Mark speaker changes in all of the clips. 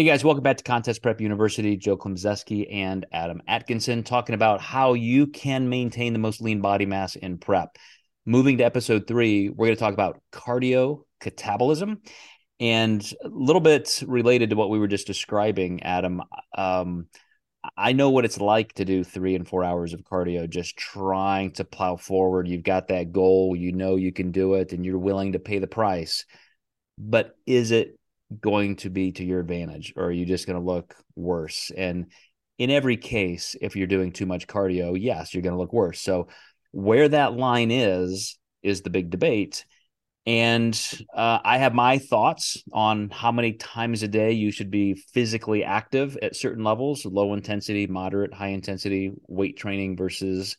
Speaker 1: Hey guys, welcome back to Contest Prep University. Joe Klemczewski and Adam Atkinson talking about how you can maintain the most lean body mass in prep. Moving to episode three, we're going to talk about cardio catabolism and a little bit related to what we were just describing, Adam. Um, I know what it's like to do three and four hours of cardio, just trying to plow forward. You've got that goal, you know you can do it, and you're willing to pay the price. But is it going to be to your advantage or are you just going to look worse? And in every case if you're doing too much cardio yes you're going to look worse. So where that line is is the big debate. And uh, i have my thoughts on how many times a day you should be physically active at certain levels low intensity moderate high intensity weight training versus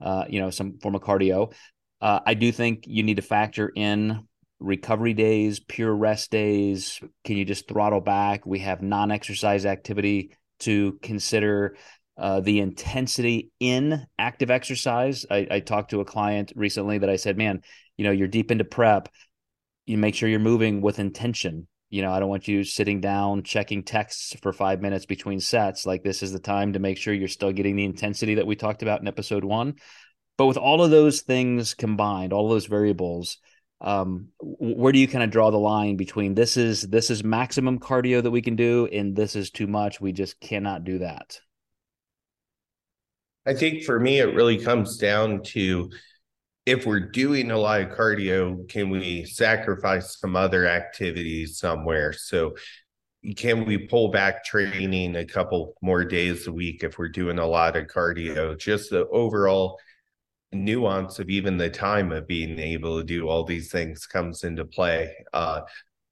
Speaker 1: uh, you know some form of cardio. Uh, i do think you need to factor in recovery days, pure rest days? Can you just throttle back? We have non exercise activity to consider. Uh, the intensity in active exercise. I, I talked to a client recently that I said, man, you know, you're deep into prep. You make sure you're moving with intention. You know, I don't want you sitting down checking texts for five minutes between sets. Like this is the time to make sure you're still getting the intensity that we talked about in episode one. But with all of those things combined, all those variables, um, where do you kind of draw the line between this is this is maximum cardio that we can do and this is too much we just cannot do that?
Speaker 2: I think for me it really comes down to if we're doing a lot of cardio can we sacrifice some other activities somewhere? So can we pull back training a couple more days a week if we're doing a lot of cardio? Just the overall nuance of even the time of being able to do all these things comes into play. Uh,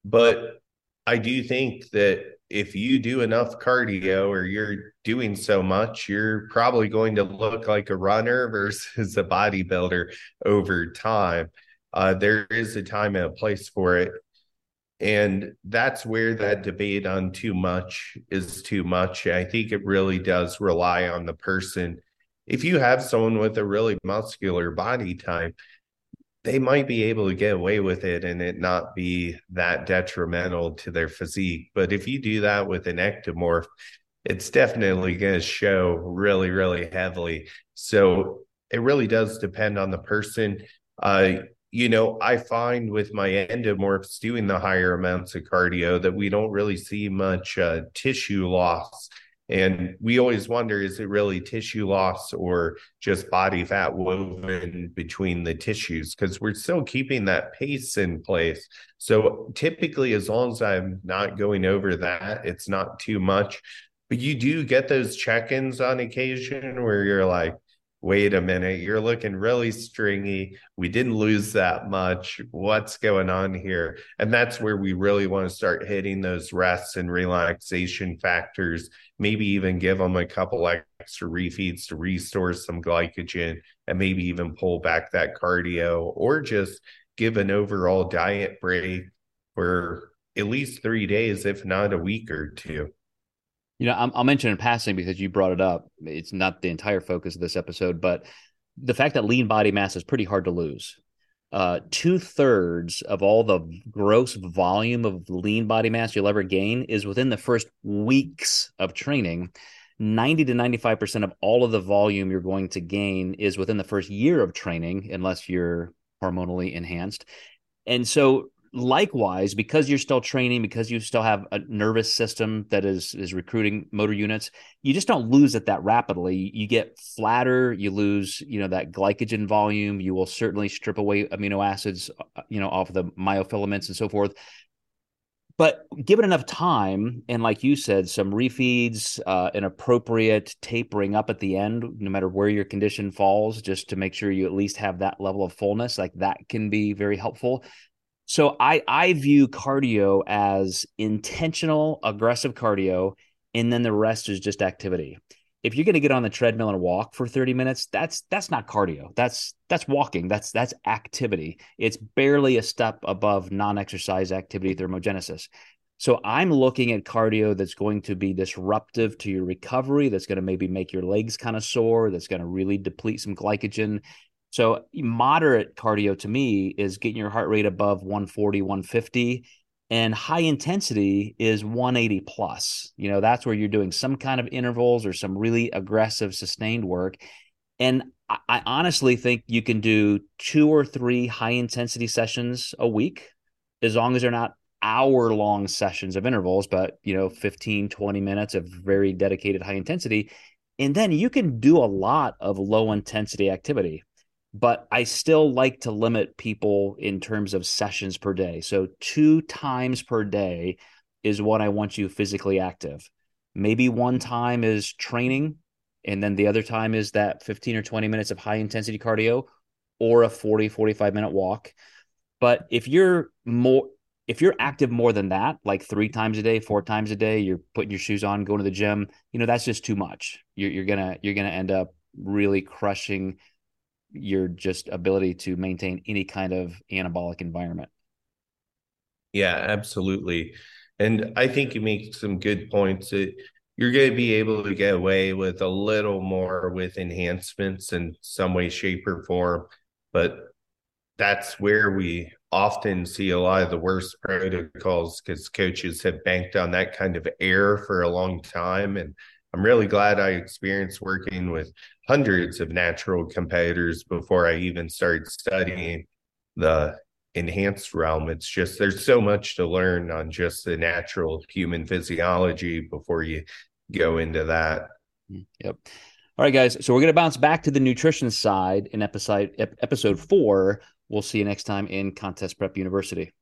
Speaker 2: but I do think that if you do enough cardio or you're doing so much, you're probably going to look like a runner versus a bodybuilder over time. Uh, there is a time and a place for it. And that's where that debate on too much is too much. I think it really does rely on the person if you have someone with a really muscular body type, they might be able to get away with it and it not be that detrimental to their physique. But if you do that with an ectomorph, it's definitely going to show really, really heavily. So it really does depend on the person. Uh, you know, I find with my endomorphs doing the higher amounts of cardio that we don't really see much uh, tissue loss and we always wonder is it really tissue loss or just body fat woven between the tissues? Because we're still keeping that pace in place. So typically, as long as I'm not going over that, it's not too much. But you do get those check ins on occasion where you're like, wait a minute, you're looking really stringy. We didn't lose that much. What's going on here? And that's where we really want to start hitting those rests and relaxation factors, maybe even give them a couple extra refeeds to restore some glycogen and maybe even pull back that cardio or just give an overall diet break for at least three days, if not a week or two.
Speaker 1: You know, I'll, I'll mention in passing because you brought it up. It's not the entire focus of this episode, but the fact that lean body mass is pretty hard to lose. Uh, two thirds of all the gross volume of lean body mass you'll ever gain is within the first weeks of training. 90 to 95% of all of the volume you're going to gain is within the first year of training, unless you're hormonally enhanced. And so likewise because you're still training because you still have a nervous system that is is recruiting motor units you just don't lose it that rapidly. You get flatter you lose you know that glycogen volume. You will certainly strip away amino acids uh, you know off the myofilaments and so forth. But given enough time and like you said some refeeds uh, an appropriate tapering up at the end no matter where your condition falls just to make sure you at least have that level of fullness like that can be very helpful so I I view cardio as intentional aggressive cardio and then the rest is just activity. If you're going to get on the treadmill and walk for 30 minutes, that's that's not cardio. That's that's walking. That's that's activity. It's barely a step above non-exercise activity thermogenesis. So I'm looking at cardio that's going to be disruptive to your recovery, that's going to maybe make your legs kind of sore, that's going to really deplete some glycogen so moderate cardio to me is getting your heart rate above 140, 150 and high intensity is 180 plus. You know that's where you're doing some kind of intervals or some really aggressive sustained work. And I, honestly think you can do two or three high intensity sessions a week as long as they're not hour long sessions of intervals but you know 15 20 minutes of very dedicated high intensity. And then you can do a lot of low intensity activity but I still like to limit people in terms of sessions per day. So, two times per day is what I want you physically active. Maybe one time is training, and then the other time is that 15 or 20 minutes of high intensity cardio or a 40, 45 minute walk. But if you're more, if you're active more than that, like three times a day, four times a day, you're putting your shoes on, going to the gym, you know, that's just too much. You're, you're gonna, you're gonna end up really crushing your just ability to maintain any kind of anabolic environment.
Speaker 2: Yeah, absolutely. And I think you make some good points that you're going to be able to get away with a little more with enhancements in some way, shape, or form. But that's where we often see a lot of the worst protocols because coaches have banked on that kind of error for a long time. And I'm really glad I experienced working with hundreds of natural competitors before I even started studying the enhanced realm. It's just there's so much to learn on just the natural human physiology before you go into that.
Speaker 1: Yep. All right, guys. So we're going to bounce back to the nutrition side in episode episode four. We'll see you next time in Contest Prep University.